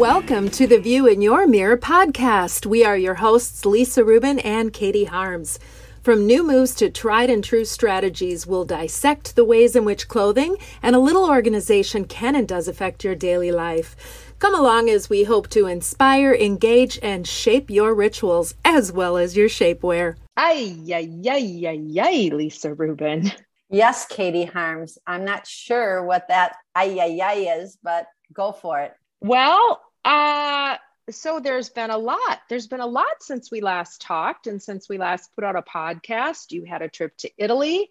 Welcome to the View in Your Mirror podcast. We are your hosts, Lisa Rubin and Katie Harms. From new moves to tried and true strategies, we'll dissect the ways in which clothing and a little organization can and does affect your daily life. Come along as we hope to inspire, engage, and shape your rituals as well as your shapewear. Ay, ay, ay, ay, ay, Lisa Rubin. Yes, Katie Harms. I'm not sure what that ay, ay, ay is, but go for it. Well, uh, so there's been a lot. There's been a lot since we last talked and since we last put out a podcast. You had a trip to Italy.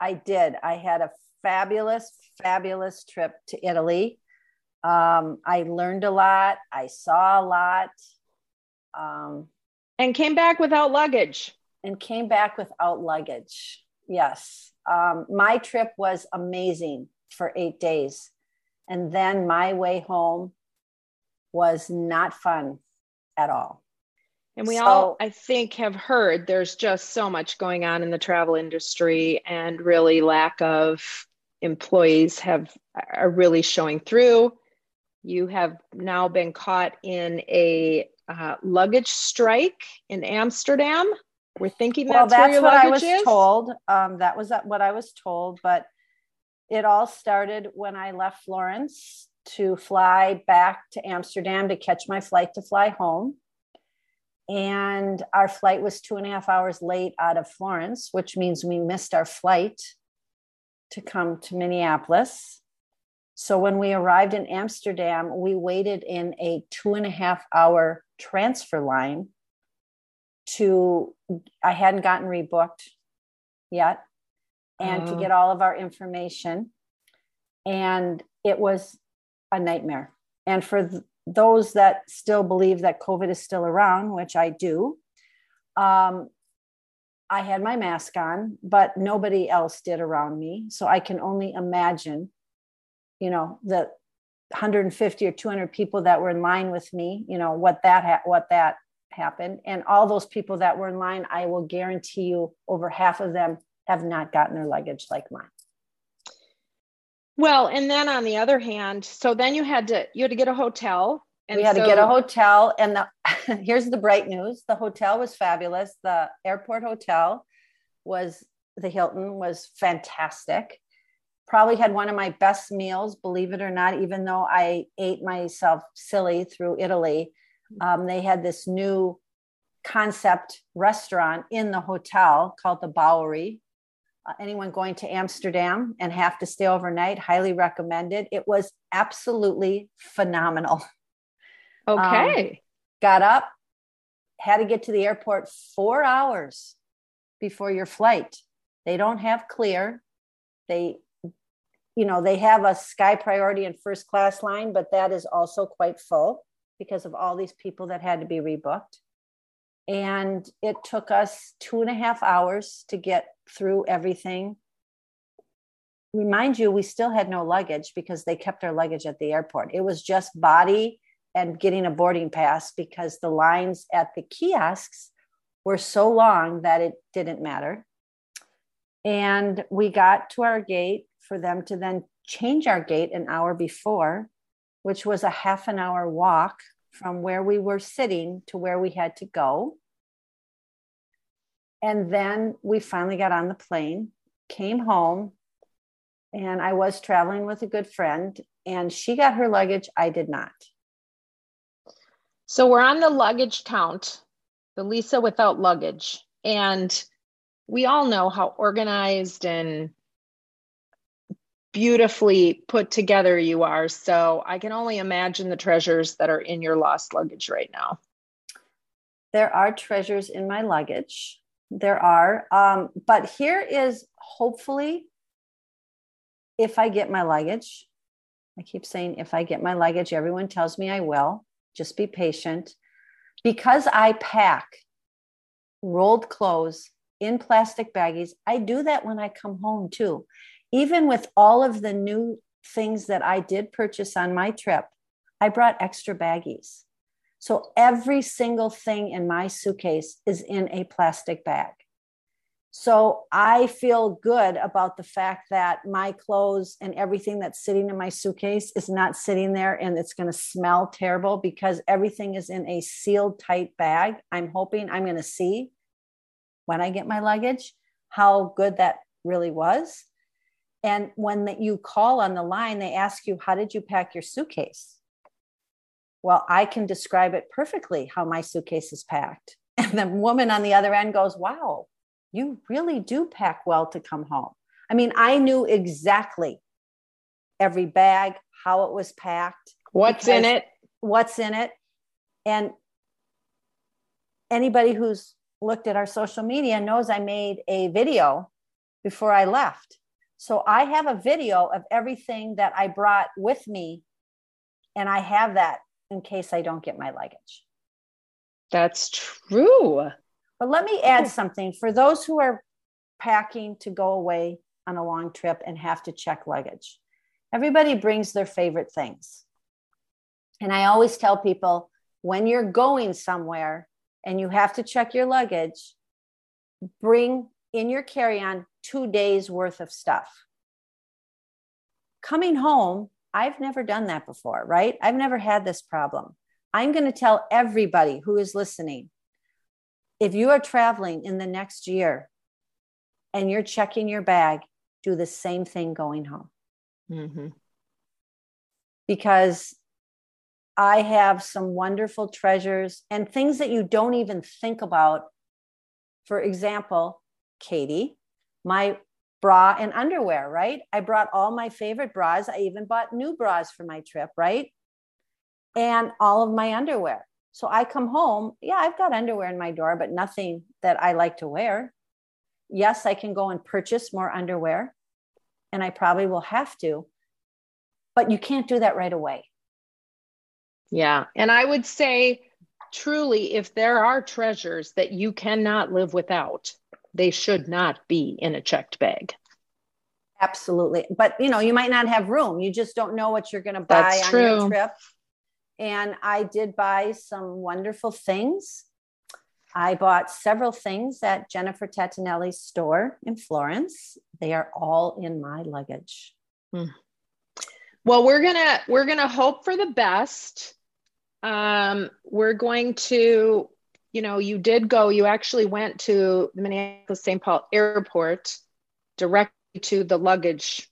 I did. I had a fabulous, fabulous trip to Italy. Um, I learned a lot. I saw a lot. Um, and came back without luggage. And came back without luggage. Yes. Um, my trip was amazing for eight days. And then my way home was not fun at all. And we so, all, I think, have heard there's just so much going on in the travel industry, and really lack of employees have are really showing through. You have now been caught in a uh, luggage strike in Amsterdam. We're thinking that's, well, that's what I was is. told. Um, that was what I was told, but it all started when I left Florence to fly back to Amsterdam to catch my flight to fly home. And our flight was two and a half hours late out of Florence, which means we missed our flight to come to Minneapolis. So when we arrived in Amsterdam, we waited in a two and a half hour transfer line to, I hadn't gotten rebooked yet, and to oh. get all of our information. And it was a nightmare. And for th- those that still believe that COVID is still around, which I do, um, I had my mask on, but nobody else did around me. So I can only imagine, you know, the 150 or 200 people that were in line with me, you know, what that ha- what that happened, and all those people that were in line, I will guarantee you, over half of them have not gotten their luggage like mine. Well, and then on the other hand, so then you had to you had to get a hotel. And we had so- to get a hotel, and the here's the bright news: the hotel was fabulous. The airport hotel was the Hilton was fantastic. Probably had one of my best meals, believe it or not. Even though I ate myself silly through Italy, um, they had this new concept restaurant in the hotel called the Bowery uh, anyone going to Amsterdam and have to stay overnight, highly recommended. It was absolutely phenomenal. Okay. Um, got up, had to get to the airport four hours before your flight. They don't have clear. They, you know, they have a sky priority and first class line, but that is also quite full because of all these people that had to be rebooked. And it took us two and a half hours to get through everything. Remind you, we still had no luggage because they kept our luggage at the airport. It was just body and getting a boarding pass because the lines at the kiosks were so long that it didn't matter. And we got to our gate for them to then change our gate an hour before, which was a half an hour walk from where we were sitting to where we had to go. And then we finally got on the plane, came home, and I was traveling with a good friend, and she got her luggage. I did not. So we're on the luggage count, the Lisa without luggage. And we all know how organized and beautifully put together you are. So I can only imagine the treasures that are in your lost luggage right now. There are treasures in my luggage. There are. Um, but here is hopefully, if I get my luggage, I keep saying if I get my luggage, everyone tells me I will. Just be patient. Because I pack rolled clothes in plastic baggies, I do that when I come home too even with all of the new things that I did purchase on my trip, I brought extra baggies. So every single thing in my suitcase is in a plastic bag. So I feel good about the fact that my clothes and everything that's sitting in my suitcase is not sitting there and it's going to smell terrible because everything is in a sealed tight bag. I'm hoping I'm going to see when I get my luggage how good that really was. And when you call on the line, they ask you, How did you pack your suitcase? Well, I can describe it perfectly how my suitcase is packed. And the woman on the other end goes, Wow, you really do pack well to come home. I mean, I knew exactly every bag, how it was packed, what's in it, what's in it. And anybody who's looked at our social media knows I made a video before I left. So I have a video of everything that I brought with me, and I have that in case I don't get my luggage. That's true. But let me add something for those who are packing to go away on a long trip and have to check luggage. Everybody brings their favorite things. And I always tell people when you're going somewhere and you have to check your luggage, bring in your carry on two days worth of stuff. Coming home, I've never done that before, right? I've never had this problem. I'm going to tell everybody who is listening if you are traveling in the next year and you're checking your bag, do the same thing going home. Mm-hmm. Because I have some wonderful treasures and things that you don't even think about. For example, Katie, my bra and underwear, right? I brought all my favorite bras. I even bought new bras for my trip, right? And all of my underwear. So I come home, yeah, I've got underwear in my door, but nothing that I like to wear. Yes, I can go and purchase more underwear, and I probably will have to, but you can't do that right away. Yeah. And I would say, truly, if there are treasures that you cannot live without, they should not be in a checked bag. Absolutely. But you know, you might not have room. You just don't know what you're going to buy That's on true. your trip. And I did buy some wonderful things. I bought several things at Jennifer Tattanelli's store in Florence. They are all in my luggage. Hmm. Well, we're gonna we're gonna hope for the best. Um, we're going to, you know, you did go. You actually went to the Minneapolis St. Paul Airport directly to the luggage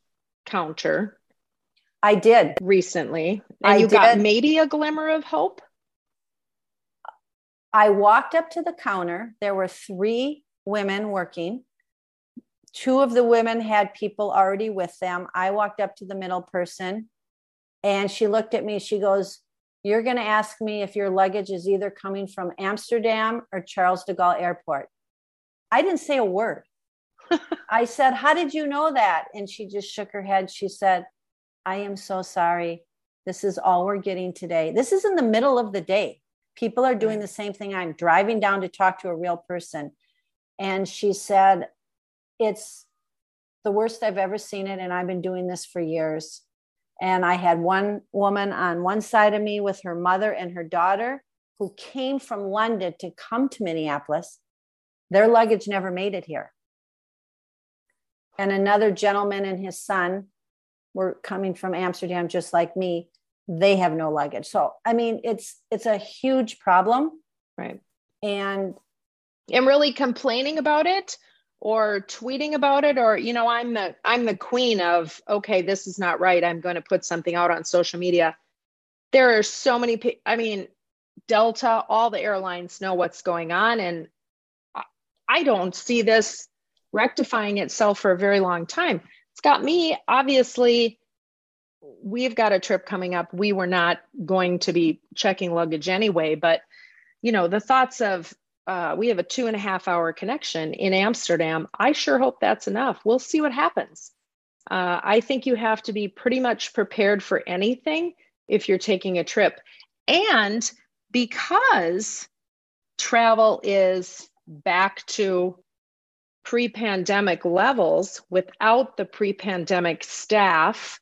counter I did recently. And I you did. got maybe a glimmer of hope? I walked up to the counter. There were three women working. Two of the women had people already with them. I walked up to the middle person and she looked at me. She goes, You're going to ask me if your luggage is either coming from Amsterdam or Charles de Gaulle Airport. I didn't say a word. I said, How did you know that? And she just shook her head. She said, I am so sorry. This is all we're getting today. This is in the middle of the day. People are doing the same thing. I'm driving down to talk to a real person. And she said, It's the worst I've ever seen it. And I've been doing this for years. And I had one woman on one side of me with her mother and her daughter who came from London to come to Minneapolis. Their luggage never made it here. And another gentleman and his son were coming from Amsterdam just like me, they have no luggage. So I mean it's it's a huge problem. Right. And and really complaining about it or tweeting about it or you know i'm the i'm the queen of okay this is not right i'm going to put something out on social media. There are so many i mean delta all the airlines know what's going on and i don't see this rectifying itself for a very long time. It's got me obviously we've got a trip coming up. We were not going to be checking luggage anyway but you know the thoughts of uh, we have a two and a half hour connection in amsterdam. I sure hope that's enough. We'll see what happens. Uh, i think you have to be pretty much prepared for anything if you're taking a trip. And because travel is back to pre pandemic levels without the pre pandemic staff.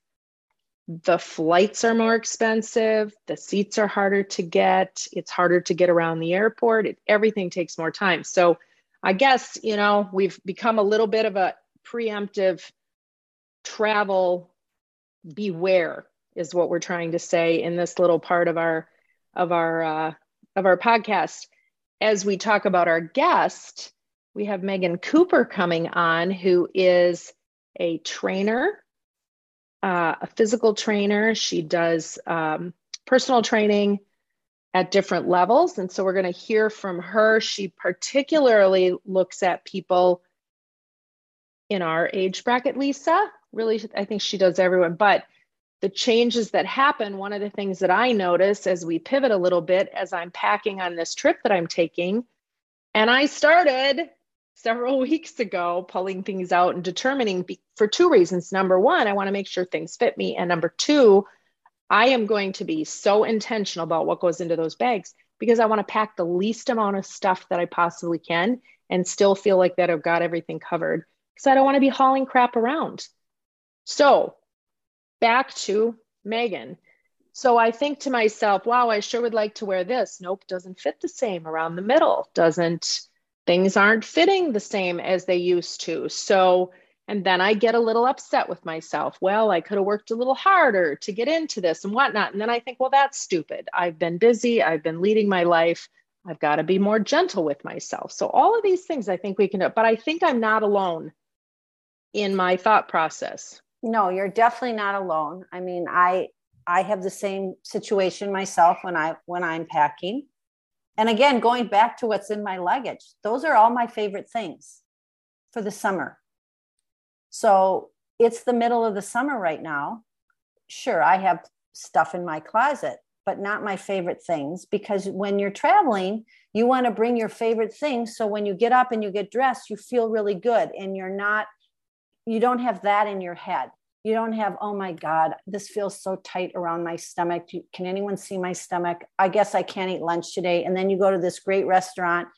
The flights are more expensive, the seats are harder to get, it's harder to get around the airport, it, everything takes more time. So I guess, you know, we've become a little bit of a preemptive travel beware is what we're trying to say in this little part of our of our uh, of our podcast as we talk about our guest we have megan cooper coming on who is a trainer uh, a physical trainer. She does um, personal training at different levels. And so we're going to hear from her. She particularly looks at people in our age bracket lisa. Really i think she does everyone. But the changes that happen, one of the things that I notice as we pivot a little bit as I'm packing on this trip that I'm taking, and I started several weeks ago pulling things out and determining be- for two reasons. Number one, I want to make sure things fit me. And number two, I am going to be so intentional about what goes into those bags because I want to pack the least amount of stuff that I possibly can and still feel like that I've got everything covered because I don't want to be hauling crap around. So, back to Megan. So I think to myself, wow, I sure would like to wear this. Nope, doesn't fit the same around the middle. Doesn't, things aren't fitting the same as they used to. So, and then I get a little upset with myself. Well, I could have worked a little harder to get into this and whatnot. And then I think, well, that's stupid. I've been busy, I've been leading my life. I've got to be more gentle with myself. So, all of these things I think we can do, but I think I'm not alone in my thought process no you're definitely not alone i mean i i have the same situation myself when i when i'm packing and again going back to what's in my luggage those are all my favorite things for the summer. So it's the middle of the summer right now. Sure i have stuff in my closet but not my favorite things because when you're traveling you want to bring your favorite things. So when you get up and you get dressed you feel really good and you're not you don't have that in your head you don't have oh my god this feels so tight around my stomach. Can anyone see my stomach? I guess i can't eat lunch today. And then you go to this great restaurant.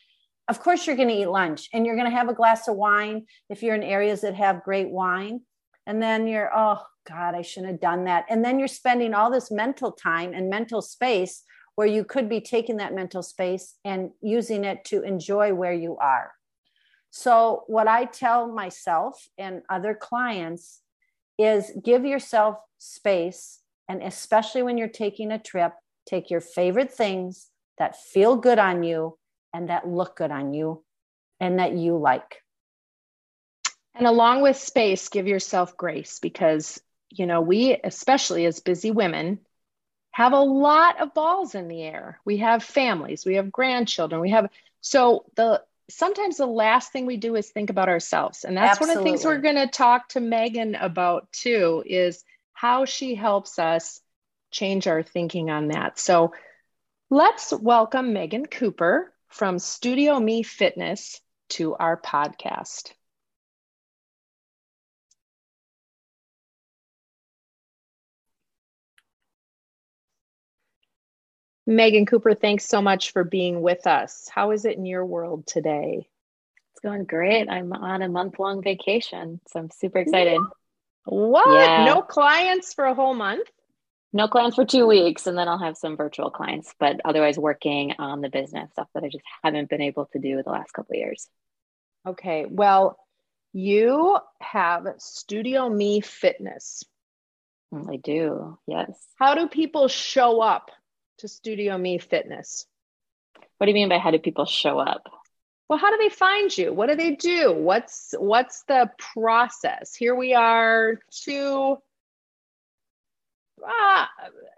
Of course you're going to eat lunch and you're going to have a glass of wine if you're in areas that have great wine. And then you're oh god i shouldn't have done that. And then you're spending all this mental time and mental space where you could be taking that mental space and using it to enjoy where you are. So, what I tell myself and other clients is give yourself space. And especially when you're taking a trip, take your favorite things that feel good on you and that look good on you and that you like. And along with space, give yourself grace because, you know, we, especially as busy women, have a lot of balls in the air. We have families, we have grandchildren, we have, so the sometimes the last thing we do is think about ourselves. And that's Absolutely. one of the things we're going to talk to Megan about too is how she helps us change our thinking on that. So let's welcome Megan Cooper from Studio Me Fitness to our podcast. Megan Cooper, thanks so much for being with us. How is it in your world today? It's going great. I'm on a month long vacation, so I'm super excited. What? Yeah. No clients for a whole month? No clients for two weeks, and then I'll have some virtual clients, but otherwise working on the business stuff that I just haven't been able to do the last couple of years. Okay. Well, you have Studio Me Fitness. Mm, I do, yes. How do people show up to Studio Me Fitness? What do you mean by how do people show up? Well, how do they find you? What do they do? What's what's the process? Here we are to uh,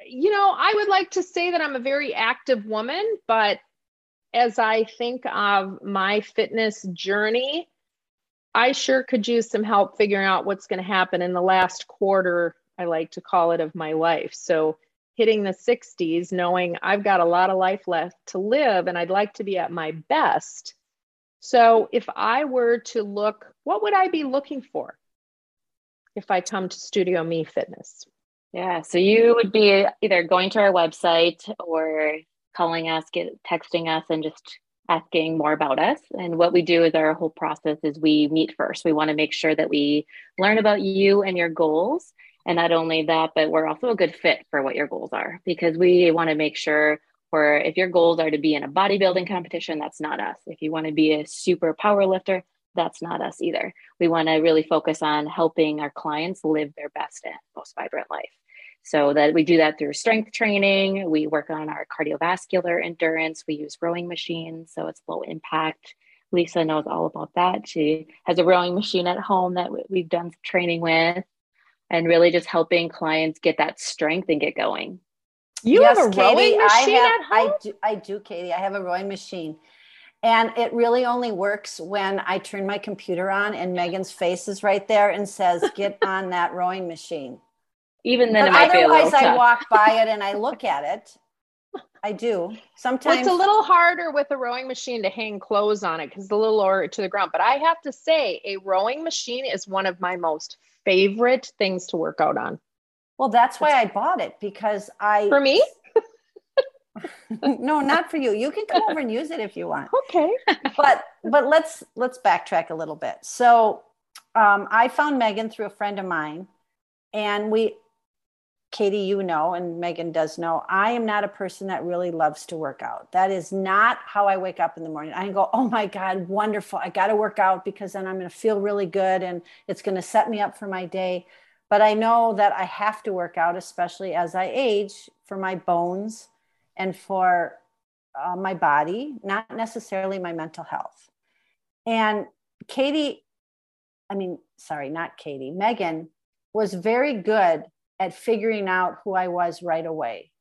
you know, I would like to say that I'm a very active woman, but as I think of my fitness journey, I sure could use some help figuring out what's going to happen in the last quarter, I like to call it, of my life. So hitting the 60s, knowing I've got a lot of life left to live and I'd like to be at my best. So, if I were to look, what would I be looking for if I come to Studio Me Fitness? Yeah, so you would be either going to our website or calling us, get, texting us, and just asking more about us. And what we do is our whole process is we meet first. We want to make sure that we learn about you and your goals and not only that, but we're also a good fit for what your goals are because we want to make sure Or if your goals are to be in a bodybuilding competition, that's not us. If you want to be a super power lifter, that's not us either. We want to really focus on helping our clients live their best and most vibrant life. So that we do that through strength training. We work on our cardiovascular endurance. We use rowing machines, so it's low impact. Lisa knows all about that. She has a rowing machine at home that we've done training with, and really just helping clients get that strength and get going. You yes, have a Katie, rowing machine I have, at home? I do, I do, Katie. I have a rowing machine. And it really only works when I turn my computer on and Megan's face is right there and says, Get on that rowing machine even then, but otherwise, I walk by it and I look at it. I do sometimes. Well, it's a little harder with a rowing machine to hang clothes on it because it's a little lower to the ground. But I have to say, a rowing machine is one of my most favorite things to work out on. Well, that's why I bought it because I. For me? no, not for you. You can come over and use it if you want. Okay. but but let's let's backtrack a little bit. So um, I found Megan through a friend of mine, and we Katie, you know, and Megan does know, I am not a person that really loves to work out. That is not how I wake up in the morning. I go, oh my God, wonderful. I got to work out because then I'm going to feel really good and it's going to set me up for my day. But I know that I have to work out, especially as I age, for my bones and for uh, my body, not necessarily my mental health. And Katie, I mean, sorry, not Katie, Megan was very good at figuring out who I was right away.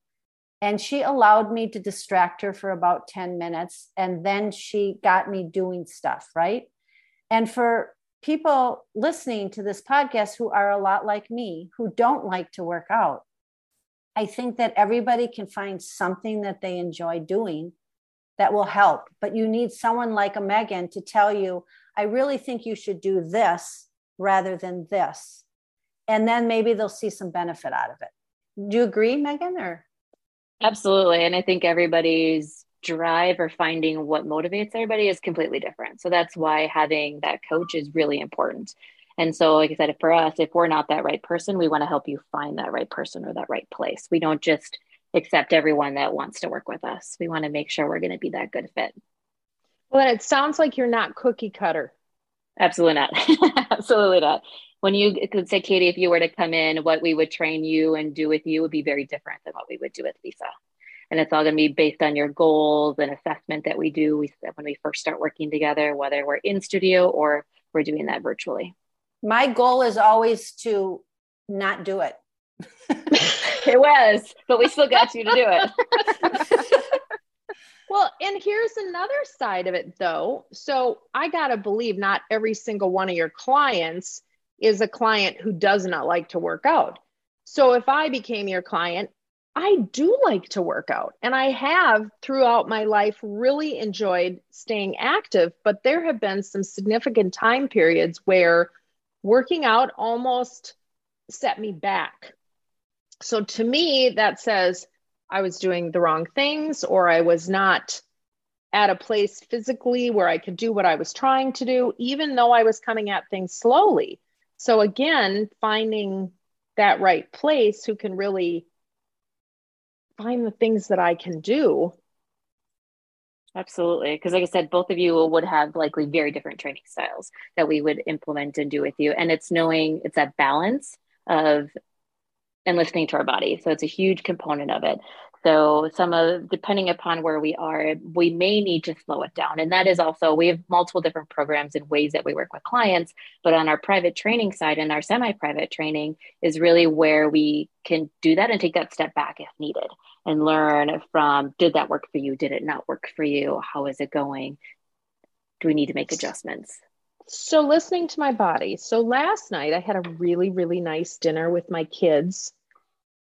And she allowed me to distract her for about 10 minutes. And then she got me doing stuff, right? And for people listening to this podcast who are a lot like me, who don't like to work out, I think that everybody can find something that they enjoy doing that will help. But you need someone like a Megan to tell you, I really think you should do this rather than this and then maybe they'll see some benefit out of it. Do you agree, Megan? Or absolutely. And I think everybody's drive or finding what motivates everybody is completely different. So that's why having that coach is really important. And so, like I said, for us, if we're not that right person, we want to help you find that right person or that right place. We don't just accept everyone that wants to work with us. We want to make sure we're going to be that good fit. Well, it sounds like you're not cookie cutter. Absolutely not. Absolutely not when you could say, Katie, if you were to come in, what we would train you and do with you would be very different than what we would do with Lisa. And it's all going to be based on your goals and assessment that we do we, when we first start working together, whether we're in studio or we're doing that virtually. My goal is always to not do it. it was, but we still got you to do it. well, and here's another side of it though. So I got to believe not every single one of your clients is a client who does not like to work out. So if I became your client, I do like to work out. And I have throughout my life really enjoyed staying active, but there have been some significant time periods where working out almost set me back. So to me, that says I was doing the wrong things or I was not at a place physically where I could do what I was trying to do, even though I was coming at things slowly. So again, finding that right place who can really find the things that I can do. Absolutely. Because, like I said, both of you would have likely very different training styles that we would implement and do with you. And it's knowing it's that balance of and listening to our body. So it's a huge component of it. So some of depending upon where we are, we may need to slow it down. And that is also we have multiple different programs and ways that we work with clients, but on our private training side and our semi-private training is really where we can do that and take that step back if needed and learn from did that work for you? Did it not work for you? How is it going? Do we need to make adjustments? So listening to my body. So last night I had a really really nice dinner with my kids.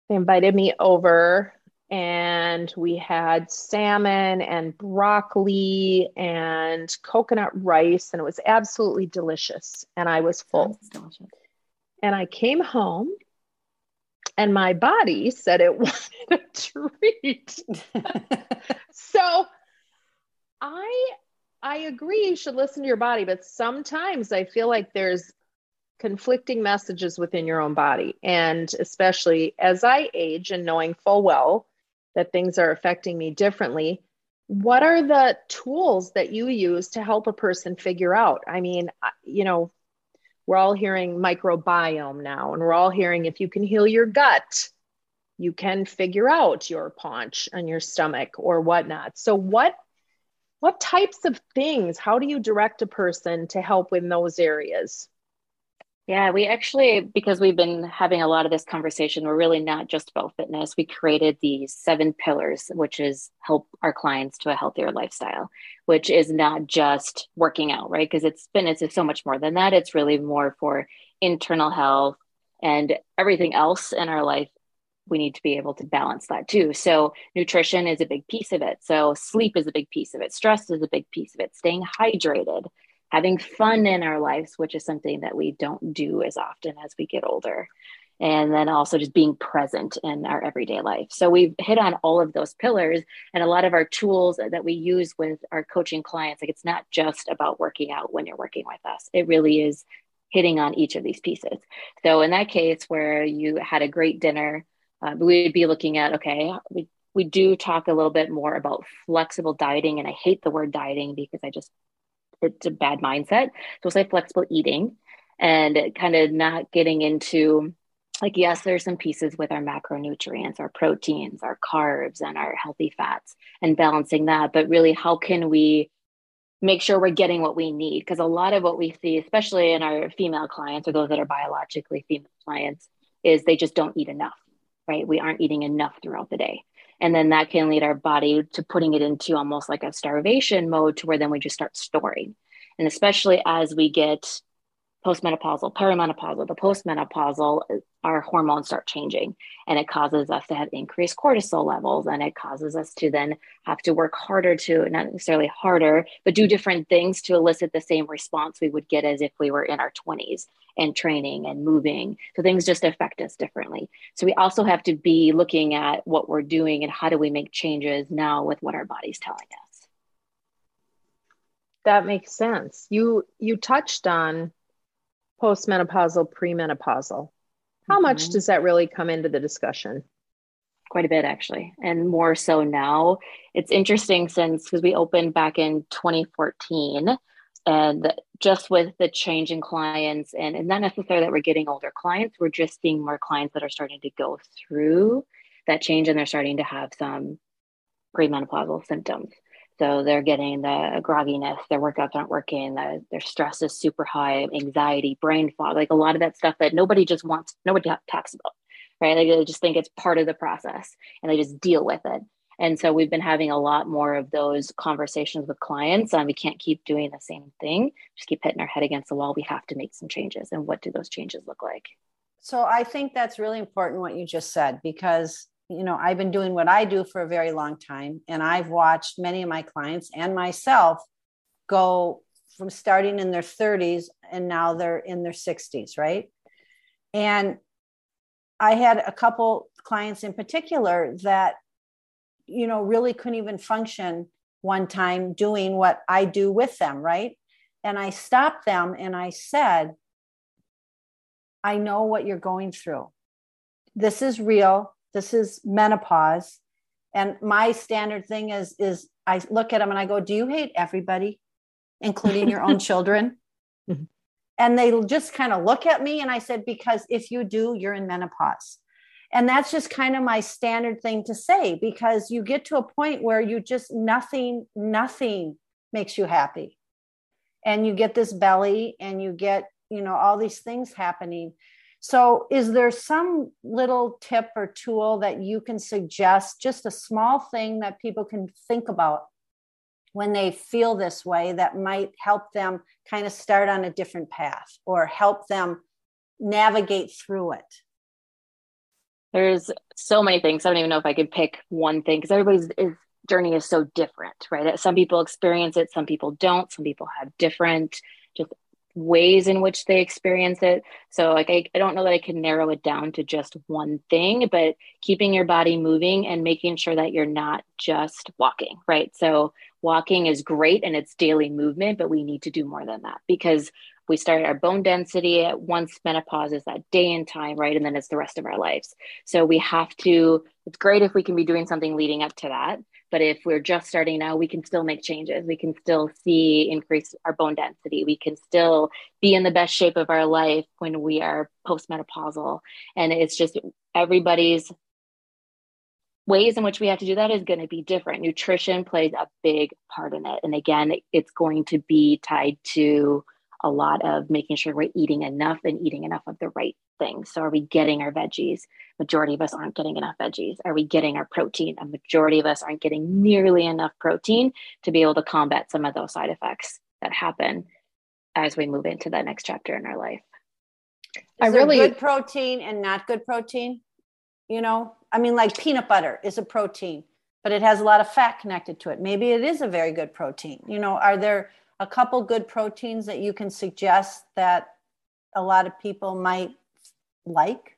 They invited me over and we had salmon and broccoli and coconut rice and it was absolutely delicious. And i was full. And i came home and my body said it wanted a treat. So i i agree you should listen to your body but sometimes i feel like there's conflicting messages within your own body. And especially as i age and knowing full well that things are affecting me differently. What are the tools that you use to help a person figure out? I mean, you know, we're all hearing microbiome now, and we're all hearing if you can heal your gut, you can figure out your paunch and your stomach or whatnot. So, what what types of things? How do you direct a person to help in those areas? Yeah, we actually, because we've been having a lot of this conversation, we're really not just about fitness. We created these seven pillars, which is help our clients to a healthier lifestyle, which is not just working out, right? Because it's fitness is so much more than that. It's really more for internal health and everything else in our life. We need to be able to balance that too. So, nutrition is a big piece of it. So, sleep is a big piece of it. Stress is a big piece of it. Staying hydrated, having fun in our lives, which is something that we don't do as often as we get older. And then also just being present in our everyday life. So we've hit on all of those pillars and a lot of our tools that we use with our coaching clients. Like it's not just about working out when you're working with us, it really is hitting on each of these pieces. So in that case, where you had a great dinner, uh, we'd be looking at okay, we we do talk a little bit more about flexible dieting and i hate the word dieting because i just it's a bad mindset. So say flexible eating and kind of not getting into like yes there's some pieces with our macronutrients our proteins our carbs and our healthy fats and balancing that. But really how can we make sure we're getting what we need? Because a lot of what we see especially in our female clients or those that are biologically female clients is they just don't eat enough right? We aren't eating enough throughout the day and then that can lead our body to putting it into almost like a starvation mode to where then we just start storing. And especially as we get postmenopausal, perimenopausal, the postmenopausal, uh, our hormones start changing and it causes us to have increased cortisol levels and it causes us to then have to work harder to, not necessarily harder, but do different things to elicit the same response we would get as if we were in our 20s and training and moving. So things just affect us differently. So we also have to be looking at what we're doing and how do we make changes now with what our body's telling us. That makes sense. You you touched on postmenopausal, premenopausal. How mm-hmm. much does that really come into the discussion? Quite a bit, actually, and more so now. It's interesting since because we opened back in 2014, and just with the change in clients, and, and not necessarily that we're getting older clients, we're just seeing more clients that are starting to go through that change and they're starting to have some premenopausal symptoms. So they're getting the grogginess, their workouts aren't working, the, their stress is super high, anxiety, brain fog, like a lot of that stuff that nobody just wants, nobody talks about, right? Like they just think it's part of the process and they just deal with it. And so we've been having a lot more of those conversations with clients. Um, we can't keep doing the same thing, just keep hitting our head against the wall. We have to make some changes. And what do those changes look like? So I think that's really important what you just said because you know, I've been doing what I do for a very long time, and I've watched many of my clients and myself go from starting in their 30s and now they're in their 60s, right? And I had a couple clients in particular that, you know, really couldn't even function one time doing what I do with them, right? And I stopped them and I said, I know what you're going through. This is real this is menopause. And my standard thing is is i look at them and i go do you hate everybody including your own children? Mm-hmm. and they just kind of look at me and i said because if you do you're in menopause. And that's just kind of my standard thing to say because you get to a point where you just nothing nothing makes you happy. And you get this belly and you get you know all these things happening so, is there some little tip or tool that you can suggest, just a small thing that people can think about when they feel this way that might help them kind of start on a different path or help them navigate through it? There's so many things. I don't even know if I could pick one thing because everybody's journey is so different, right? Some people experience it, some people don't. Some people have different just ways in which they experience it. So, like, I, I don't know that I can narrow it down to just one thing, but keeping your body moving and making sure that you're not just walking, right? So, walking is great and it's daily movement, but we need to do more than that because we start our bone density at once menopause is that day and time, right? And then it's the rest of our lives. So we have to, it's great if we can be doing something leading up to that. But if we're just starting now, we can still make changes. We can still see increase our bone density. We can still be in the best shape of our life when we are postmenopausal. And it's just everybody's ways in which we have to do that is going to be different. Nutrition plays a big part in it. And again, it's going to be tied to a lot of making sure we're eating enough and eating enough of the right things. So, are we getting our veggies? Majority of us aren't getting enough veggies. Are we getting our protein? A majority of us aren't getting nearly enough protein to be able to combat some of those side effects that happen as we move into that next chapter in our life. Is I really good protein and not good protein. You know, I mean, like peanut butter is a protein, but it has a lot of fat connected to it. Maybe it is a very good protein. You know, are there a couple good proteins that you can suggest that a lot of people might like?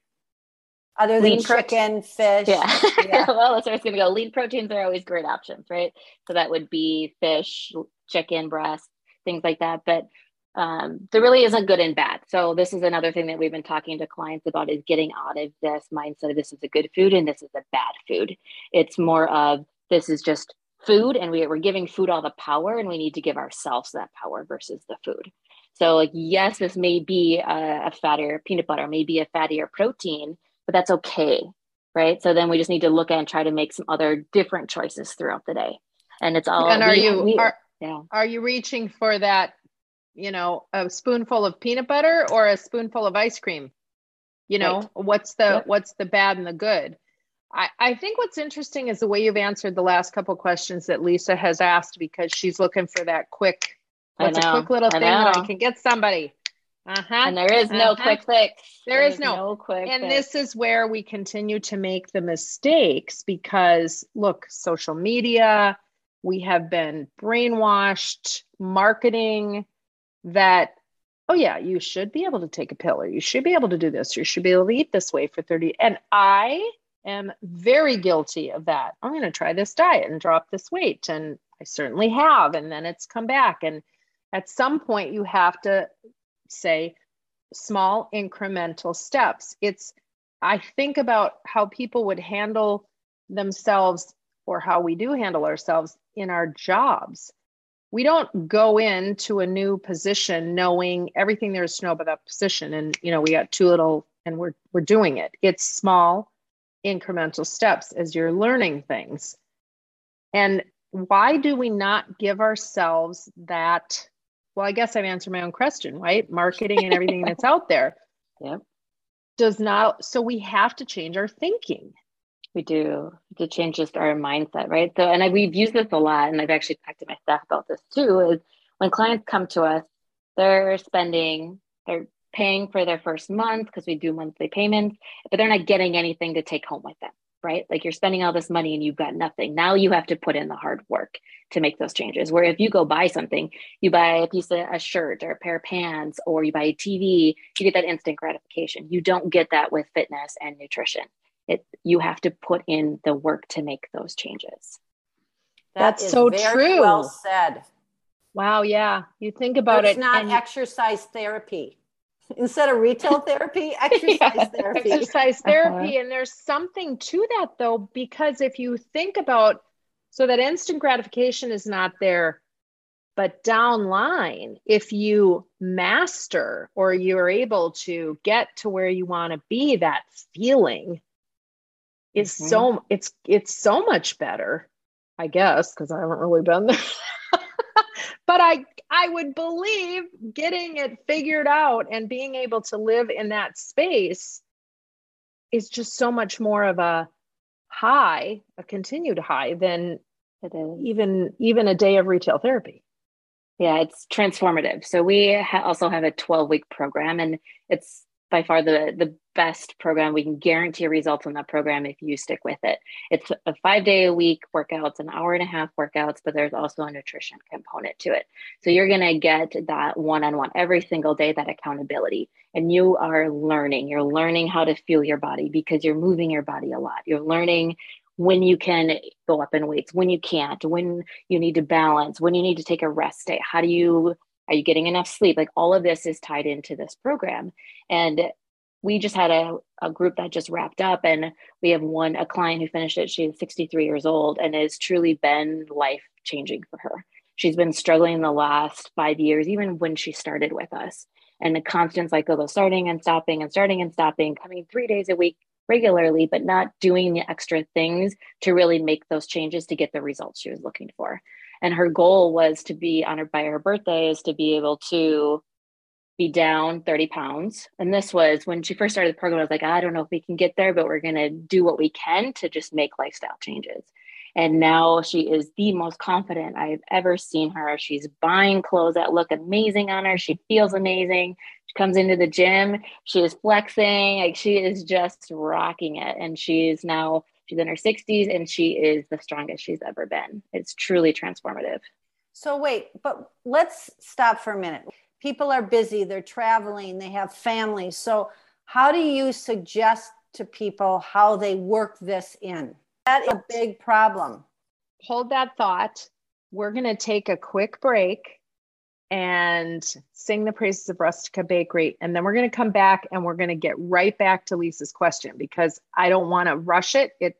Other than lean chicken, fish. Yeah. yeah. well, that's where it's going to go. Lean proteins are always great options, right? So that would be fish, chicken breast, things like that. But um, there really isn't good and bad. So this is another thing that we've been talking to clients about is getting out of this mindset of this is a good food and this is a bad food. It's more of this is just food and we, we're giving food all the power and we need to give ourselves that power versus the food. So like, yes, this may be a, a fattier peanut butter, maybe a fattier protein, but that's okay. Right. So then we just need to look at and try to make some other different choices throughout the day. And it's all, and are we, you, we, are, yeah. are you reaching for that you know, a spoonful of peanut butter or a spoonful of ice cream? You know, right. what's the yep. what's the bad and the good? I, I think what's interesting is the way you've answered the last couple questions that Lisa has asked because she's looking for that quick, what's a quick little thing that I can get somebody. Uh-huh. And there is no uh-huh. quick fix. there, there is, is no, no quick And fix. this is where we continue to make the mistakes because look, social media, we have been brainwashed, marketing, that oh yeah you should be able to take a pill or you should be able to do this or you should be able to eat this way for 30 and i am very guilty of that. I'm going to try this diet and drop this weight and i certainly have and then it's come back. And at some point you have to say small incremental steps. It's i think about how people would handle themselves or how we do handle ourselves in our jobs. We don't go into a new position knowing everything there is to know about that position. And you know we got too little and we're we're doing it. It's small incremental steps as you're learning things. And why do we not give ourselves that well i guess i've answered my own question right? Marketing and everything that's out there. Yep. Does not so we have to change our thinking. We do. To change just our mindset, right? So, and I, we've used this a lot, and I've actually talked to my staff about this too. Is when clients come to us, they're spending, they're paying for their first month because we do monthly payments, but they're not getting anything to take home with them, right? Like you're spending all this money and you've got nothing. Now you have to put in the hard work to make those changes. Where if you go buy something, you buy a piece of a shirt or a pair of pants, or you buy a TV, you get that instant gratification. You don't get that with fitness and nutrition it you have to put in the work to make those changes that that's so true well said wow yeah you think about it's it not and exercise therapy instead of retail therapy exercise yeah. therapy exercise therapy uh-huh. and there's something to that though because if you think about so that instant gratification is not there but downline, if you master or you're able to get to where you want to be, that feeling is mm-hmm. so it's it's so much better i guess because i haven't really been there but i i would believe getting it figured out and being able to live in that space is just so much more of a high a continued high than even even a day of retail therapy. Yeah it's transformative. So we ha- also have a 12 week program and it's by far the the best program. We can guarantee results on that program if you stick with it. It's a five day a week workouts, an hour and a half workouts, but there's also a nutrition component to it. So you're going to get that one on one every single day, that accountability. And you are learning. You're learning how to feel your body because you're moving your body a lot. You're learning when you can go up in weights, when you can't, when you need to balance, when you need to take a rest day. How do you are you getting enough sleep? Like all of this is tied into this program. And we just had a, a group that just wrapped up and we have one a client who finished it she's 63 years old and it's truly been life changing for her she's been struggling the last five years even when she started with us and the constant cycle of starting and stopping and starting and stopping coming three days a week regularly but not doing the extra things to really make those changes to get the results she was looking for and her goal was to be honored by her birthday is to be able to be down 30 pounds. And this was when she first started the program, I was like, I don't know if we can get there, but we're going to do what we can to just make lifestyle changes. And now she is the most confident I've ever seen her. She's buying clothes that look amazing on her. She feels amazing. She comes into the gym. She is flexing. Like she is just rocking it. And she's now, she's in her 60s and she is the strongest she's ever been. It's truly transformative. So, wait, but let's stop for a minute people are busy, they're traveling, they have families. So, how do you suggest to people how they work this in? That is a big problem. Hold that thought. We're going to take a quick break and sing the praises of Rustica Bakery. And then we're going to come back and we're going to get right back to Lisa's question because I don't want to rush it. It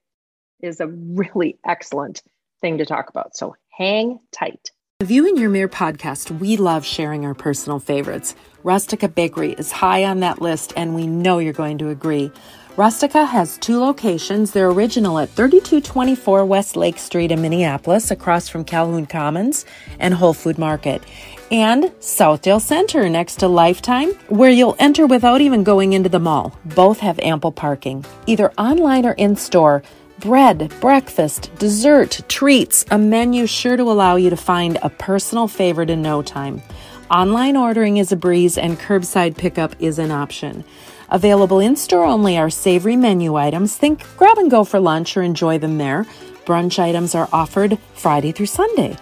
is a really excellent thing to talk about. So hang tight. The View in Your Mirror podcast, we love sharing our personal favorites. Rustica Bakery is high on that list, and we know you're going to agree. Rustica has two locations. They're original at 3224 West Lake Street in Minneapolis, across from Calhoun Commons and Whole Food Market, and Southdale Center next to Lifetime, where you'll enter without even going into the mall. Both have ample parking, either online or in store bread, breakfast, dessert, treats, a menu sure to allow you to find a personal favorite in no time. Online ordering is a breeze and curbside pickup is an option. Available in store only are savory menu items. Think grab and go for lunch or enjoy them there. Brunch items are offered Friday through Sunday.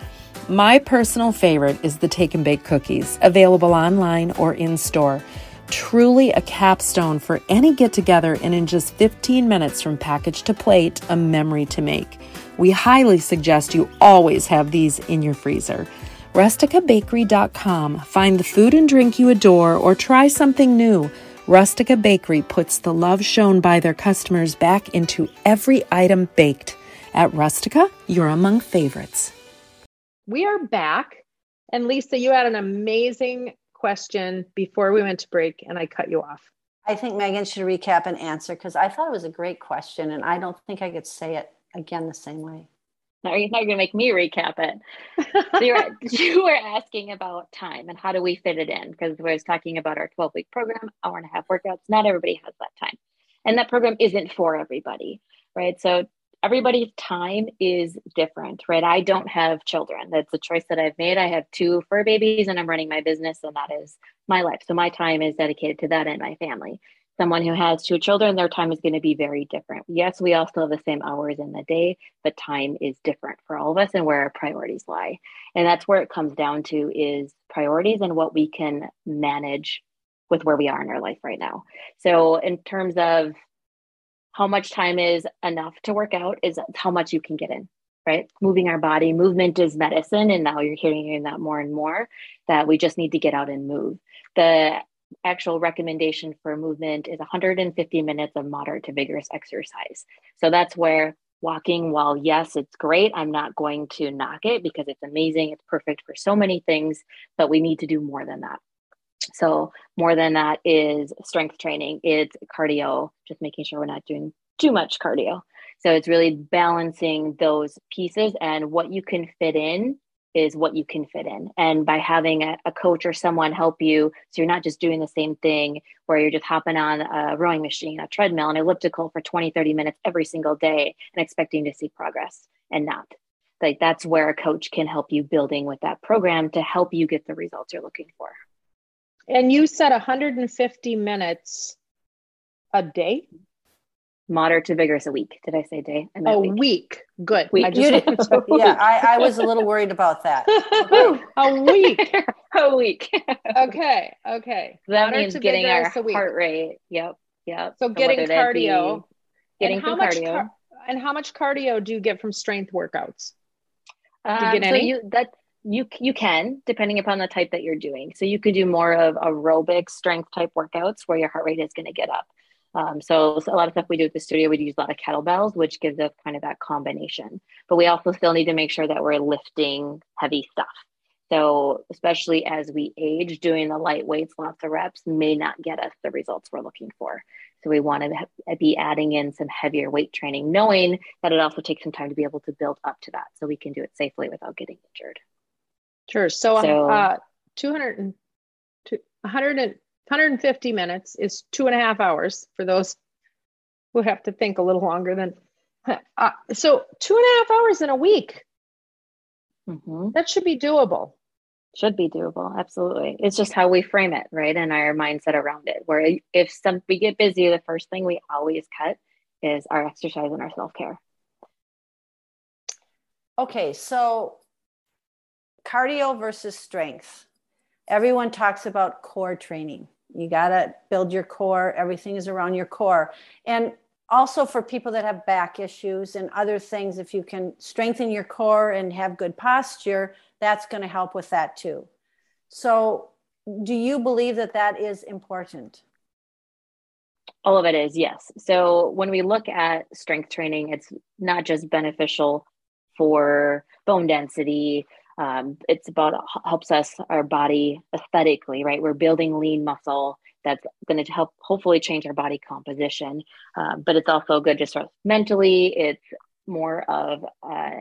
My personal favorite is the take and bake cookies, available online or in store. Truly a capstone for any get together, and in just 15 minutes from package to plate, a memory to make. We highly suggest you always have these in your freezer. RusticaBakery.com. Find the food and drink you adore or try something new. Rustica Bakery puts the love shown by their customers back into every item baked. At Rustica, you're among favorites. We are back. And Lisa, you had an amazing question before we went to break and I cut you off. I think Megan should recap and answer because I thought it was a great question and I don't think I could say it again the same way. Now you're not going to make me recap it. so you were asking about time and how do we fit it in? Because we was talking about our 12 week program, hour and a half workouts. Not everybody has that time. And that program isn't for everybody, right? So everybody's time is different, right? I don't have children. That's a choice that I've made. I have two fur babies and I'm running my business, and that is my life. So my time is dedicated to that and my family. Someone who has two children, their time is going to be very different. Yes, we all still have the same hours in the day, but time is different for all of us and where our priorities lie. And that's where it comes down to is priorities and what we can manage with where we are in our life right now. So in terms of how much time is enough to work out is how much you can get in right moving our body movement is medicine and now you're hearing that more and more that we just need to get out and move the actual recommendation for movement is 150 minutes of moderate to vigorous exercise so that's where walking while yes it's great i'm not going to knock it because it's amazing it's perfect for so many things but we need to do more than that so more than that is strength training, it's cardio, just making sure we're not doing too much cardio. So it's really balancing those pieces and what you can fit in is what you can fit in. And by having a, a, coach or someone help you, so you're not just doing the same thing where you're just hopping on a rowing machine, a treadmill, an elliptical for 20, 30 minutes every single day and expecting to see progress and not. Like that's where a coach can help you building with that program to help you get the results you're looking for. And you said 150 minutes a day? Moderate to vigorous a week. Did I say day? I a week. week. Good. Week. I just yeah, I, I, was a little worried about that. Okay. a week. a week. okay. Okay. That Moderate means getting our heart rate. Yep. Yep. So, so getting cardio. Getting some cardio. Car- and how much cardio do you get from strength workouts? Um, you so you that you you can depending upon the type that you're doing. So you could do more of aerobic strength type workouts where your heart rate is going to get up. Um, so, so, a lot of stuff we do at the studio, we use a lot of kettlebells, which gives us kind of that combination. But we also still need to make sure that we're lifting heavy stuff. So, especially as we age, doing the light weights, lots of reps may not get us the results we're looking for. So, we want to be adding in some heavier weight training, knowing that it also takes some time to be able to build up to that so we can do it safely without getting injured. Sure. So, so uh, 200, 100 and 150 minutes is two and a half hours for those who have to think a little longer than. Uh, so, two and a half hours in a week. Mm-hmm. That should be doable. Should be doable. Absolutely. It's just how we frame it, right? And our mindset around it. Where if some we get busy, the first thing we always cut is our exercise and our self care. Okay, so cardio versus strength. Everyone talks about core training. You got to build your core. Everything is around your core. And also for people that have back issues and other things, if you can strengthen your core and have good posture, that's going to help with that too. So, do you believe that that is important? All of it is, yes. So, when we look at strength training, it's not just beneficial for bone density, um, it's about helps us our body aesthetically right? We're building lean muscle that's going to help hopefully change our body composition. Um, but it's also good just sort of mentally. It's more of a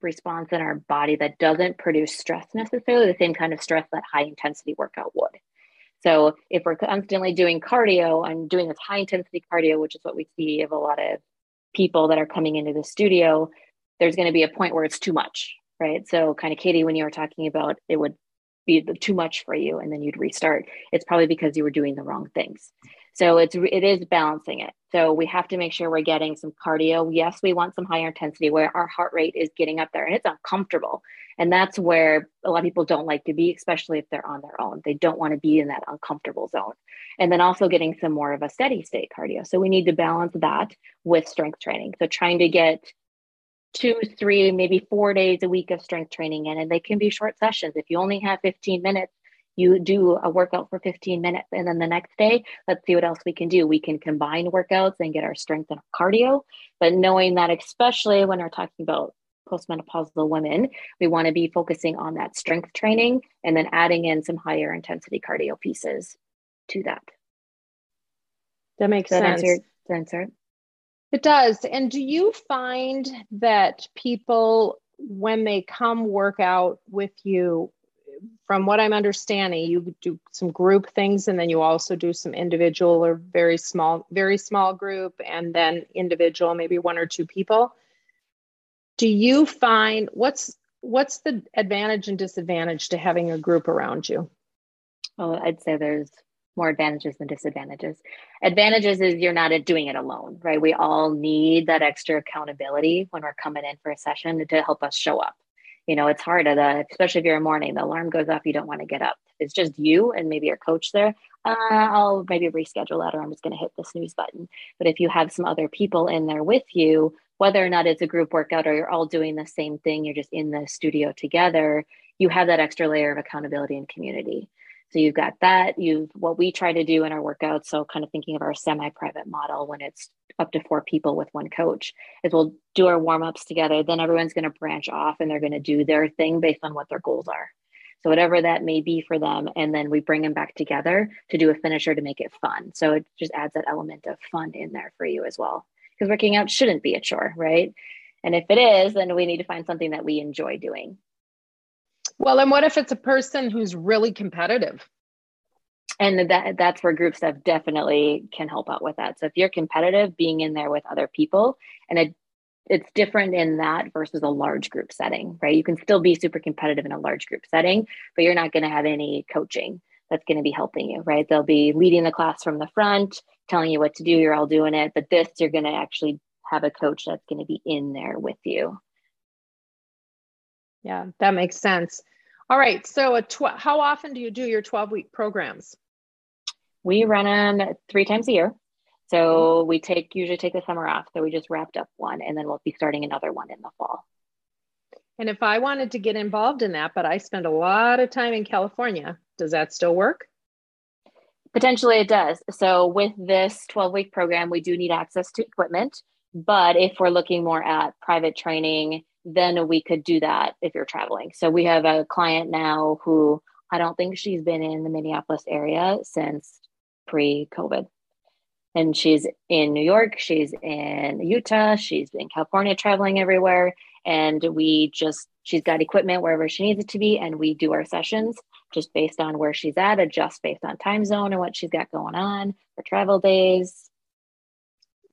response in our body that doesn't produce stress necessarily the same kind of stress that high intensity workout would. So if we're constantly doing cardio and doing this high intensity cardio which is what we see of a lot of people that are coming into the studio there's going to be a point where it's too much right? So, kind of, Katie, when you were talking about it would be too much for you and then you'd restart, it's probably because you were doing the wrong things. So it's it is balancing it. So we have to make sure we're getting some cardio. Yes, we want some higher intensity where our heart rate is getting up there and it's uncomfortable. And that's where a lot of people don't like to be, especially if they're on their own. They don't want to be in that uncomfortable zone. And then also getting some more of a steady state cardio. So we need to balance that with strength training. So trying to get two, three, maybe four days a week of strength training in, and they can be short sessions. If you only have 15 minutes, you do a workout for 15 minutes, and then the next day, let's see what else we can do. We can combine workouts and get our strength and cardio, but knowing that, especially when we're talking about postmenopausal women, we want to be focusing on that strength training and then adding in some higher intensity cardio pieces to that. That makes Does sense. That answer, answer it does. And do you find that people, when they come work out with you, from what I'm understanding, you do some group things and then you also do some individual or very small, very small group and then individual, maybe one or two people. Do you find what's what's the advantage and disadvantage to having a group around you? Oh, I'd say there's more advantages than disadvantages. Advantages is you're not doing it alone, right? We all need that extra accountability when we're coming in for a session to help us show up. You know, it's hard, at especially if you're in the morning, the alarm goes off, you don't want to get up. It's just you and maybe your coach there. Uh, I'll maybe reschedule that or I'm just going to hit the snooze button. But if you have some other people in there with you, whether or not it's a group workout or you're all doing the same thing, you're just in the studio together, you have that extra layer of accountability and community. So you've got that. You've what we try to do in our workouts. So kind of thinking of our semi-private model when it's up to four people with one coach is we'll do our warm-ups together. Then everyone's going to branch off and they're going to do their thing based on what their goals are. So whatever that may be for them, and then we bring them back together to do a finisher to make it fun. So it just adds that element of fun in there for you as well. Because working out shouldn't be a chore, right? And if it is, then we need to find something that we enjoy doing. Well, and what if it's a person who's really competitive? And that that's where group stuff definitely can help out with that. So if you're competitive, being in there with other people, and it it's different in that versus a large group setting, right? You can still be super competitive in a large group setting, but you're not going to have any coaching that's going to be helping you, right? They'll be leading the class from the front, telling you what to do. You're all doing it. But this, you're going to actually have a coach that's going to be in there with you. Yeah, that makes sense. All right. So, a tw- how often do you do your 12 week programs? We run them three times a year. So mm-hmm. we take usually take the summer off. So we just wrapped up one and then we'll be starting another one in the fall. And if I wanted to get involved in that, but I spend a lot of time in California, does that still work? Potentially it does. So with this 12 week program, we do need access to equipment. But if we're looking more at private training, then we could do that if you're traveling. So we have a client now who I don't think she's been in the Minneapolis area since pre COVID. And she's in New York, she's in Utah, she's in California, traveling everywhere. And we just, she's got equipment wherever she needs it to be. And we do our sessions just based on where she's at, adjust based on time zone and what she's got going on for travel days.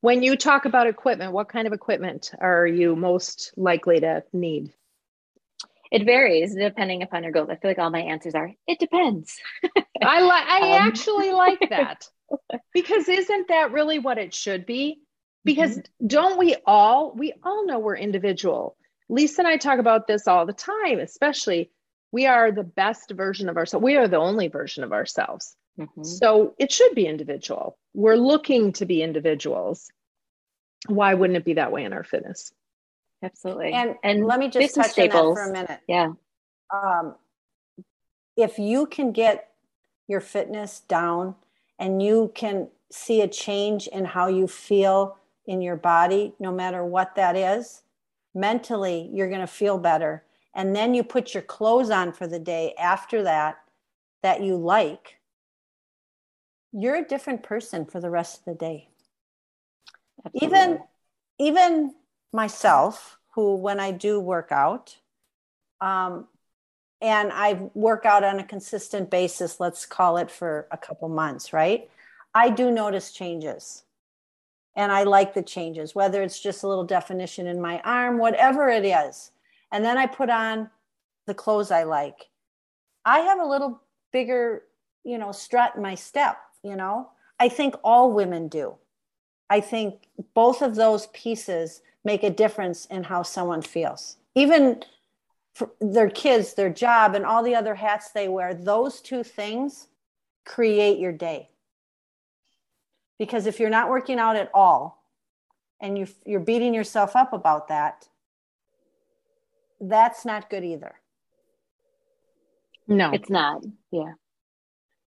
When you talk about equipment, what kind of equipment are you most likely to need? It varies depending upon your goals. I feel like all my answers are it depends. I like I um, actually like that. Because isn't that really what it should be? Because mm-hmm. don't we all we all know we're individual. Lisa and I talk about this all the time, especially we are the best version of ourselves. We are the only version of ourselves. Mm-hmm. So it should be individual. We're looking to be individuals. Why wouldn't it be that way in our fitness? Absolutely. And and let me just touch staples. on that for a minute. Yeah. Um, if you can get your fitness down and you can see a change in how you feel in your body, no matter what that is, mentally, you're going to feel better and then you put your clothes on for the day after that that you like you're a different person for the rest of the day. Absolutely. even even myself who when i do work out um, and i work out on a consistent basis let's call it for a couple months right? I do notice changes. And i like the changes whether it's just a little definition in my arm whatever it is. And then I put on the clothes I like. I have a little bigger, you know, strut in my step, you know. I think all women do. I think both of those pieces make a difference in how someone feels. Even their kids, their job, and all the other hats they wear, those two things create your day. Because if you're not working out at all and you, you're beating yourself up about that, that's not good either. No, it's not. Yeah.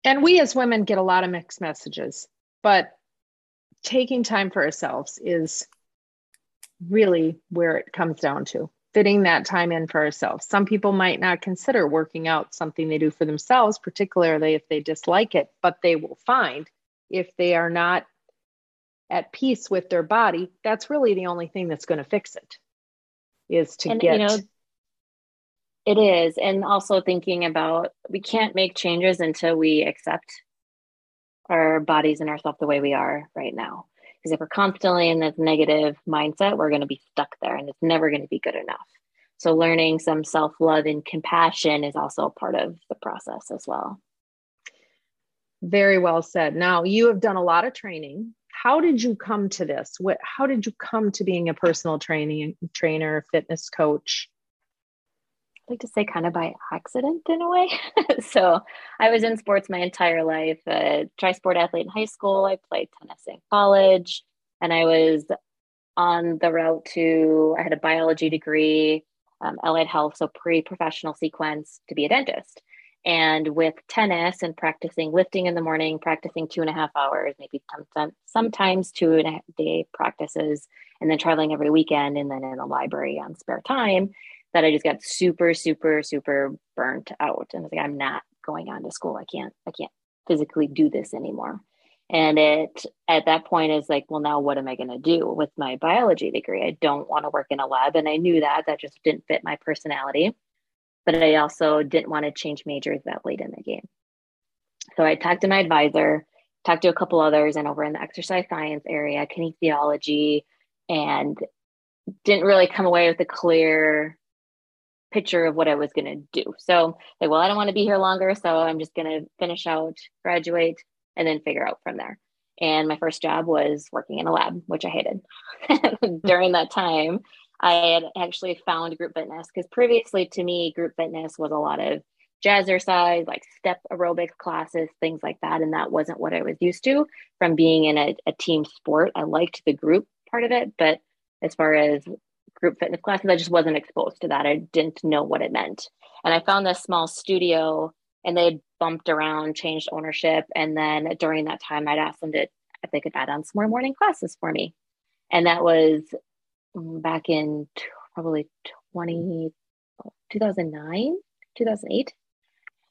And we as women get a lot of mixed messages, but taking time for ourselves is really where it comes down to fitting that time in for ourselves. Some people might not consider working out something they do for themselves, particularly if they dislike it, but they will find if they are not at peace with their body, that's really the only thing that's going to fix it is to and, get you know it is. And also thinking about we can't make changes until we accept our bodies and ourselves the way we are right now. Because if we're constantly in this negative mindset, we're going to be stuck there and it's never going to be good enough. So, learning some self love and compassion is also a part of the process as well. Very well said. Now, you have done a lot of training. How did you come to this? What, how did you come to being a personal training trainer, fitness coach? Like to say kind of by accident in a way. so I was in sports my entire life, a tri-sport athlete in high school. I played tennis in college and I was on the route to, I had a biology degree, um, allied health, so pre-professional sequence to be a dentist. And with tennis and practicing lifting in the morning, practicing two and a half hours, maybe sometimes two and a half day practices, and then traveling every weekend and then in the library on spare time, that I just got super, super, super burnt out. And I was like, I'm not going on to school. I can't, I can't physically do this anymore. And it at that point is like, well, now what am I going to do with my biology degree? I don't want to work in a lab. And I knew that that just didn't fit my personality. But I also didn't want to change majors that late in the game. So I talked to my advisor, talked to a couple others, and over in the exercise science area, kinesiology, and didn't really come away with a clear picture of what I was going to do. So, like, well, I don't want to be here longer, so I'm just going to finish out, graduate, and then figure out from there. And my first job was working in a lab, which I hated. During that time, I had actually found group fitness because previously to me, group fitness was a lot of jazzercise, like step aerobics classes, things like that. And that wasn't what I was used to from being in a, a team sport. I liked the group part of it, but as far as group fitness classes, I just wasn't exposed to that. I didn't know what it meant. And I found this small studio and they had bumped around, changed ownership. And then during that time, I'd asked them to, if they could add on some more morning classes for me. And that was back in t- probably 20, 2009, 2008.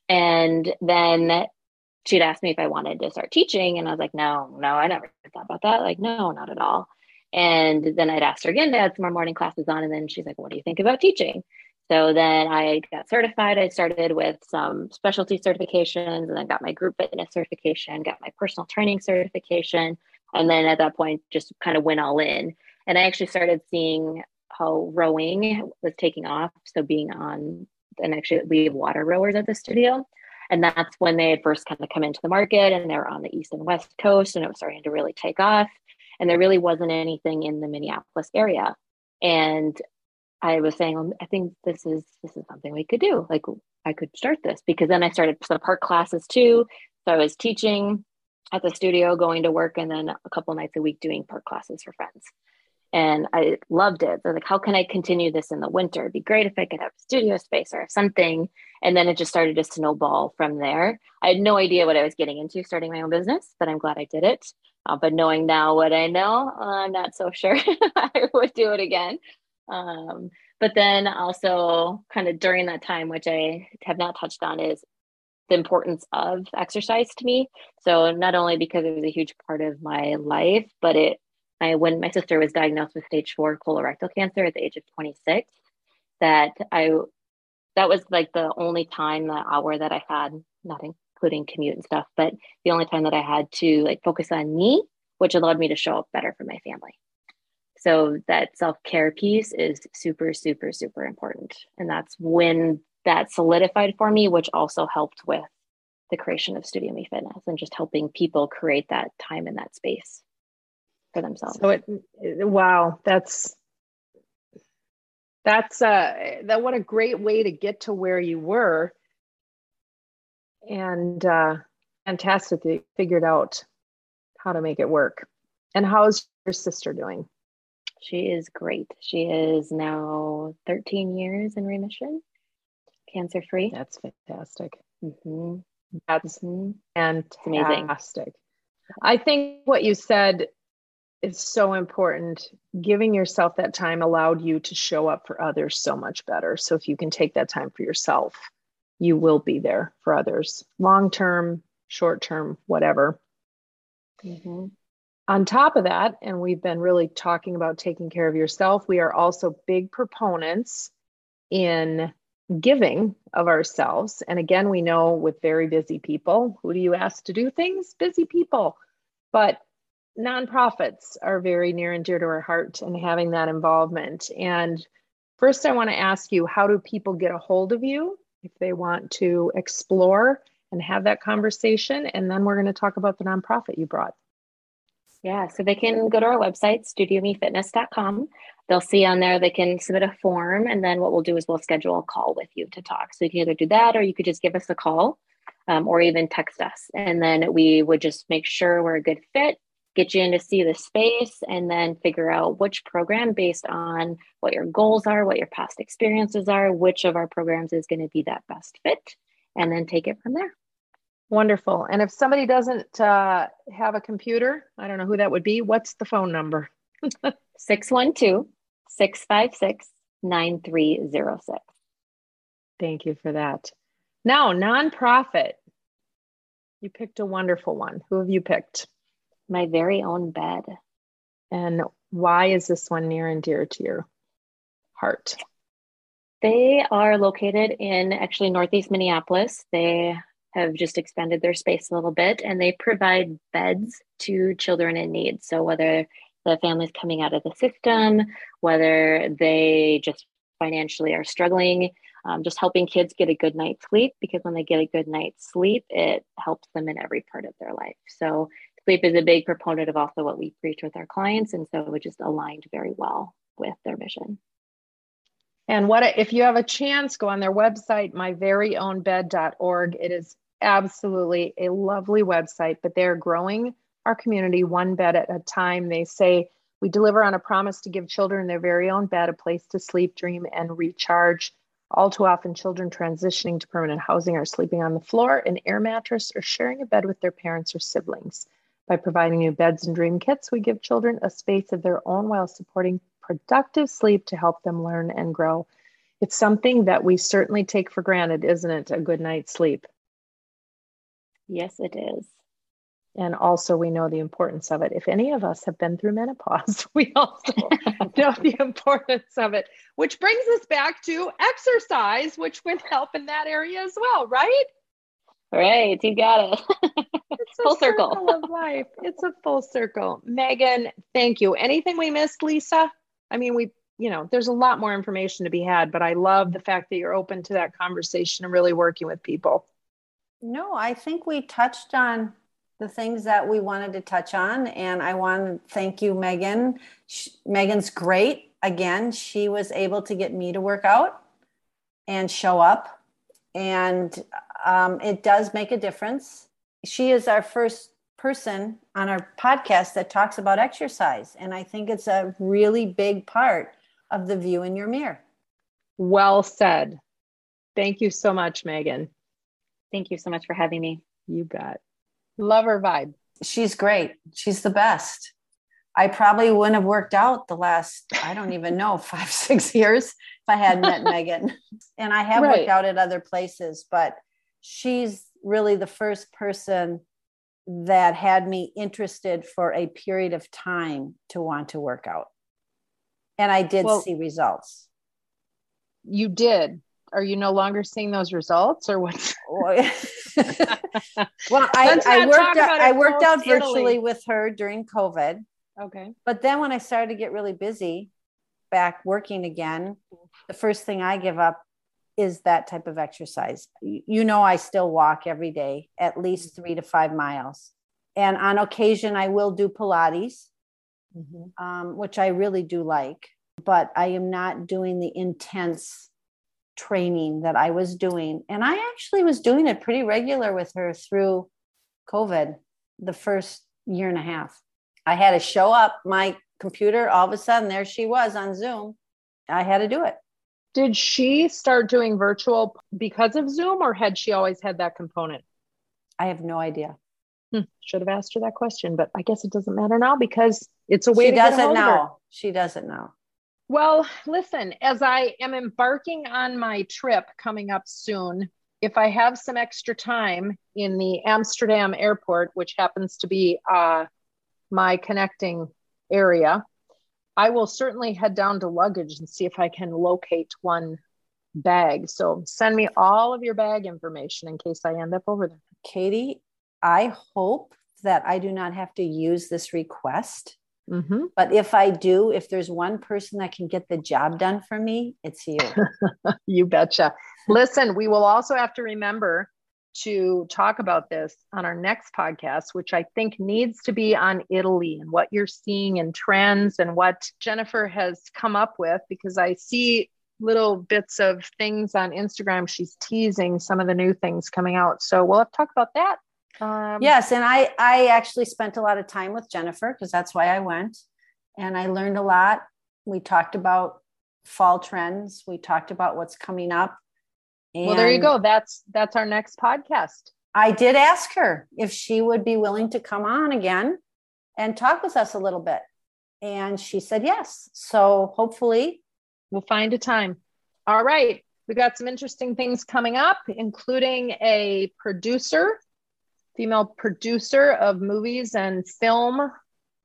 And then she'd asked me if I wanted to start teaching. And I was like, no, no, I never thought about that. Like, no, not at all. And then I'd asked her again to add some more morning classes on. And then she's like, what do you think about teaching? So then I got certified. I started with some specialty certifications and then got my group fitness certification, got my personal training certification. And then at that point, just kind of went all in. And I actually started seeing how rowing was taking off. So being on, and actually we have water rowers at the studio. And that's when they had first kind of come into the market and they were on the east and west coast and it was starting to really take off. And there really wasn't anything in the Minneapolis area. And I was saying, I think this is this is something we could do. Like I could start this because then I started some park classes too. So I was teaching at the studio, going to work, and then a couple nights a week doing park classes for friends and I loved it. So like, how can I continue this in the winter? It'd be great if I could have studio space or something. And then it just started to snowball from there. I had no idea what I was getting into starting my own business, but I'm glad I did it. Uh, but knowing now what I know, I'm not so sure I would do it again. Um, but then also, kind of during that time, which I have not touched on, is the importance of exercise to me. So not only because it was a huge part of my life, but it When my sister was diagnosed with stage four colorectal cancer at the age of 26, that I that was like the only time the hour that I had, not including commute and stuff, but the only time that I had to like focus on me, which allowed me to show up better for my family. So that self-care piece is super, super, super important. And that's when that solidified for me, which also helped with the creation of Studio Me Fitness and just helping people create that time in that space for themselves. So it, wow, that's that's uh that what a great way to get to where you were. And uh fantastic that you figured out how to make it work. And how's your sister doing? She is great. She is now 13 years in remission cancer free that's fantastic. Mm-hmm. that's mm-hmm. fantastic. I think what you said is so important. Giving yourself that time allowed you to show up for others so much better. So if you can take that time for yourself, you will be there for others, long term, short term, whatever. Mm-hmm. On top of that, and we've been really talking about taking care of yourself, we are also big proponents in giving of ourselves. And again, we know with very busy people, who do you ask to do things? Busy people. But nonprofits are very near and dear to our heart and having that involvement. And first, I want to ask you how do people get a hold of you if they want to explore and have that conversation? And then we're going to talk about the nonprofit you brought. Yeah, so they can go to our website, studiomefitness.com. They'll see on there they can submit a form, and then what we'll do is we'll schedule a call with you to talk. So you can either do that or you could just give us a call um, or even text us. And then we would just make sure we're a good fit get you in to see the space and then figure out which program based on what your goals are, what your past experiences are, which of our programs is going to be that best fit, and then take it from there. Wonderful. And if somebody doesn't uh, have a computer, I don't know who that would be, what's the phone number? 612 656 9306. Thank you for that. Now, nonprofit. You picked a wonderful one. Who have you picked? My very own bed. And why is this one near and dear to your heart? They are located in actually Northeast Minneapolis. They have just expanded their space a little bit and they provide beds to children in need. So, whether the family's coming out of the system, whether they just financially are struggling, um, just helping kids get a good night's sleep because when they get a good night's sleep, it helps them in every part of their life. So, sleep is a big proponent of also what we preach with our clients. And so it just aligned very well with their mission. And what if you have a chance, go on their website, myveryownbed.org. It is absolutely a lovely website, but they're growing our community one bed at a time. They say we deliver on a promise to give children their very own bed, a place to sleep, dream, and recharge. All too often, children transitioning to permanent housing are sleeping on the floor, an air mattress, or sharing a bed with their parents or siblings. By providing new beds and dream kits, we give children a space of their own while supporting productive sleep to help them learn and grow. It's something that we certainly take for granted, isn't it? A good night's sleep. Yes, it is. And also, we know the importance of it. If any of us have been through menopause, we also know the importance of it, which brings us back to exercise, which would help in that area as well, right? Right, you got it. it's full circle. circle of life. It's a full circle. Megan, thank you. Anything we missed, Lisa? I mean, we, you know, there's a lot more information to be had, but I love the fact that you're open to that conversation and really working with people. No, I think we touched on the things that we wanted to touch on. And I want to thank you, Megan. She, Megan's great. Again, she was able to get me to work out and show up. And um, it does make a difference. She is our first person on our podcast that talks about exercise. And I think it's a really big part of the view in your mirror. Well said. Thank you so much, Megan. Thank you so much for having me. You bet. Love her vibe. She's great. She's the best. I probably wouldn't have worked out the last, I don't even know, five, six years if I hadn't met Megan. And I have right. worked out at other places, but she's really the first person that had me interested for a period of time to want to work out. And I did well, see results. You did are you no longer seeing those results or what? well, I, I worked out, I worked out virtually with her during COVID. Okay. But then when I started to get really busy back working again, the first thing I give up is that type of exercise. You know, I still walk every day, at least three to five miles. And on occasion, I will do Pilates, mm-hmm. um, which I really do like, but I am not doing the intense training that I was doing. And I actually was doing it pretty regular with her through COVID, the first year and a half. I had to show up my computer, all of a sudden, there she was on Zoom. I had to do it. Did she start doing virtual because of Zoom, or had she always had that component? I have no idea. Hmm. Should have asked her that question, but I guess it doesn't matter now because it's a way she to doesn't know. She doesn't know. Well, listen, as I am embarking on my trip coming up soon, if I have some extra time in the Amsterdam airport, which happens to be uh, my connecting area, I will certainly head down to luggage and see if I can locate one bag. So send me all of your bag information in case I end up over there. Katie, I hope that I do not have to use this request Mm-hmm. But if I do, if there's one person that can get the job done for me, it's you. you betcha. Listen, we will also have to remember to talk about this on our next podcast, which I think needs to be on Italy and what you're seeing in trends and what Jennifer has come up with, because I see little bits of things on Instagram. She's teasing some of the new things coming out. So we'll have to talk about that um, yes, and I I actually spent a lot of time with Jennifer because that's why I went, and I learned a lot. We talked about fall trends. We talked about what's coming up. Well, there you go. That's that's our next podcast. I did ask her if she would be willing to come on again and talk with us a little bit, and she said yes. So hopefully, we'll find a time. All right. We got some interesting things coming up, including a producer female producer of movies and film.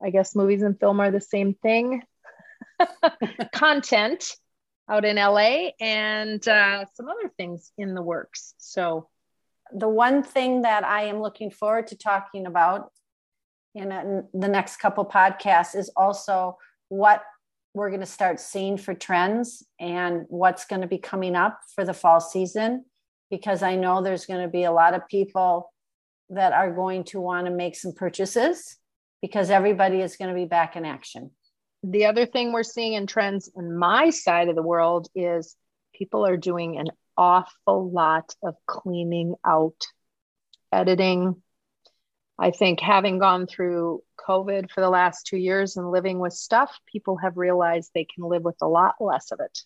I guess movies and film are the same thing. Content out in LA and uh, some other things in the works. So, the one thing that I am looking forward to talking about in, a, the next couple podcasts is also what we're going to start seeing for trends and what's going to be coming up for the fall season because I know there's going to be a lot of people that are going to want to make some purchases because everybody is going to be back in action. The other thing we're seeing in trends in my side of the world is people are doing an awful lot of cleaning out, editing. I think having gone through COVID for the last two years and living with stuff, people have realized they can live with a lot less of it.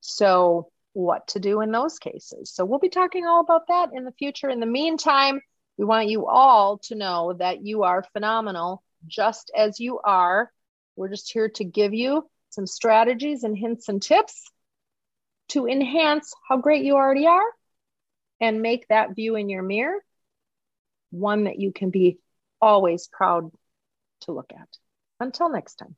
So, what to do in those cases? So, we'll be talking all about that in the future. In the meantime, we want you all to know that you are phenomenal just as you are. We're just here to give you some strategies and hints and tips to enhance how great you already are and make that view in your mirror one that you can be always proud to look at. Until next time.